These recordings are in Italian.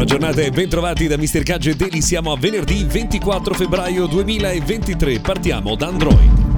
Buona giornata e bentrovati da Mr. Gadget Daily. Siamo a venerdì 24 febbraio 2023. Partiamo da Android.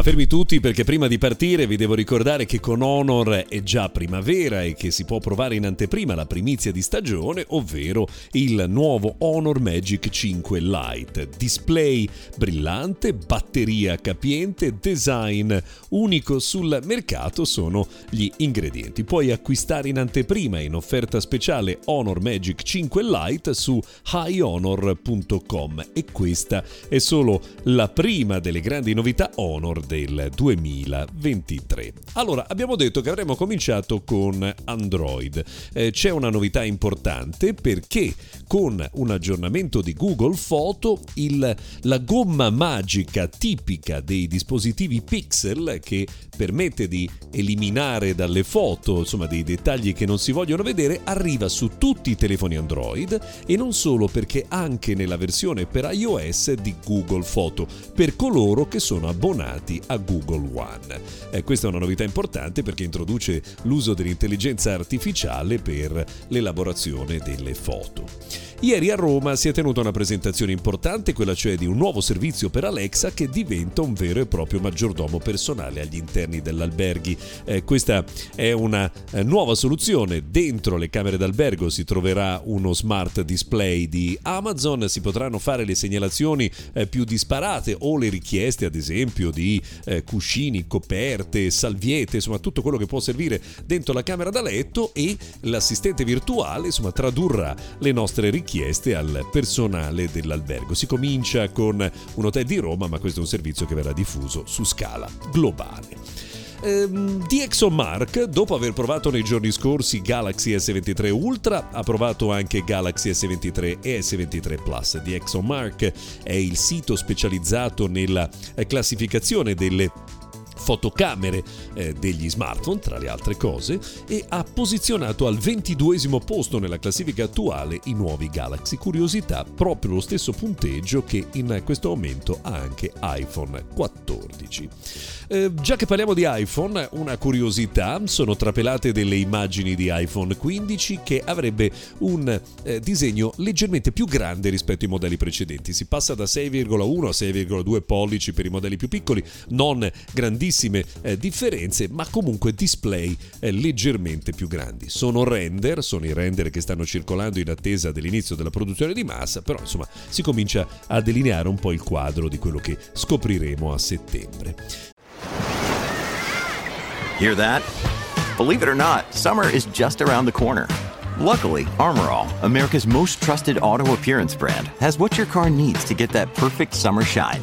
Ma fermi tutti perché prima di partire vi devo ricordare che con Honor è già primavera e che si può provare in anteprima la primizia di stagione, ovvero il nuovo Honor Magic 5 Lite. Display brillante, batteria capiente, design unico sul mercato sono gli ingredienti. Puoi acquistare in anteprima in offerta speciale Honor Magic 5 Lite su highhonor.com e questa è solo la prima delle grandi novità Honor del 2023. Allora, abbiamo detto che avremmo cominciato con Android. Eh, c'è una novità importante perché con un aggiornamento di Google Photo il, la gomma magica tipica dei dispositivi Pixel che permette di eliminare dalle foto insomma dei dettagli che non si vogliono vedere arriva su tutti i telefoni Android e non solo perché anche nella versione per iOS di Google Photo per coloro che sono abbonati a Google One. Eh, questa è una novità importante perché introduce l'uso dell'intelligenza artificiale per l'elaborazione delle foto. Ieri a Roma si è tenuta una presentazione importante, quella cioè di un nuovo servizio per Alexa che diventa un vero e proprio maggiordomo personale agli interni dell'alberghi. Eh, questa è una eh, nuova soluzione. Dentro le camere d'albergo si troverà uno smart display di Amazon, si potranno fare le segnalazioni eh, più disparate o le richieste ad esempio di eh, cuscini, coperte, salviette, insomma tutto quello che può servire dentro la camera da letto e l'assistente virtuale insomma tradurrà le nostre richieste al personale dell'albergo. Si comincia con un hotel di Roma, ma questo è un servizio che verrà diffuso su scala globale. Ehm, DxOMark, dopo aver provato nei giorni scorsi Galaxy S23 Ultra, ha provato anche Galaxy S23 e S23 Plus. DxOMark è il sito specializzato nella classificazione delle fotocamere eh, degli smartphone, tra le altre cose, e ha posizionato al 22 posto nella classifica attuale i nuovi Galaxy. Curiosità, proprio lo stesso punteggio che in questo momento ha anche iPhone 14. Eh, già che parliamo di iPhone, una curiosità, sono trapelate delle immagini di iPhone 15 che avrebbe un eh, disegno leggermente più grande rispetto ai modelli precedenti. Si passa da 6,1 a 6,2 pollici per i modelli più piccoli, non grandissime eh, differenze, ma comunque display eh, leggermente più grandi. Sono render, sono i render che stanno circolando in attesa dell'inizio della produzione di massa, però insomma si comincia a delineare un po' il quadro di quello che scopriremo a settembre. Hear that? Believe it or not, summer is just around the corner. Luckily, Armorall, America's most trusted auto appearance brand, has what your car needs to get that perfect summer shine.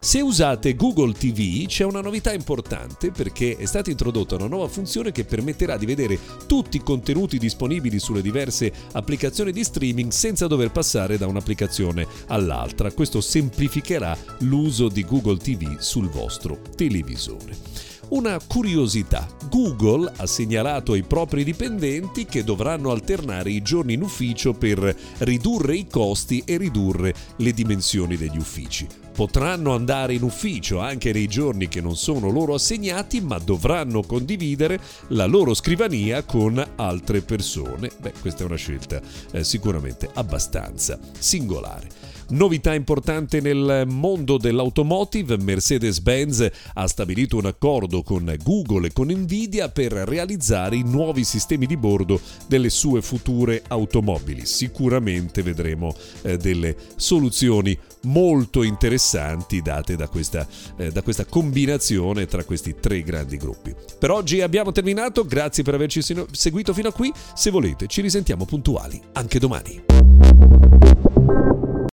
Se usate Google TV c'è una novità importante perché è stata introdotta una nuova funzione che permetterà di vedere tutti i contenuti disponibili sulle diverse applicazioni di streaming senza dover passare da un'applicazione all'altra. Questo semplificherà l'uso di Google TV sul vostro televisore. Una curiosità, Google ha segnalato ai propri dipendenti che dovranno alternare i giorni in ufficio per ridurre i costi e ridurre le dimensioni degli uffici potranno andare in ufficio anche nei giorni che non sono loro assegnati, ma dovranno condividere la loro scrivania con altre persone. Beh, questa è una scelta eh, sicuramente abbastanza singolare. Novità importante nel mondo dell'automotive, Mercedes-Benz ha stabilito un accordo con Google e con Nvidia per realizzare i nuovi sistemi di bordo delle sue future automobili. Sicuramente vedremo eh, delle soluzioni molto interessanti date da questa, eh, da questa combinazione tra questi tre grandi gruppi. Per oggi abbiamo terminato, grazie per averci seguito fino a qui, se volete ci risentiamo puntuali anche domani.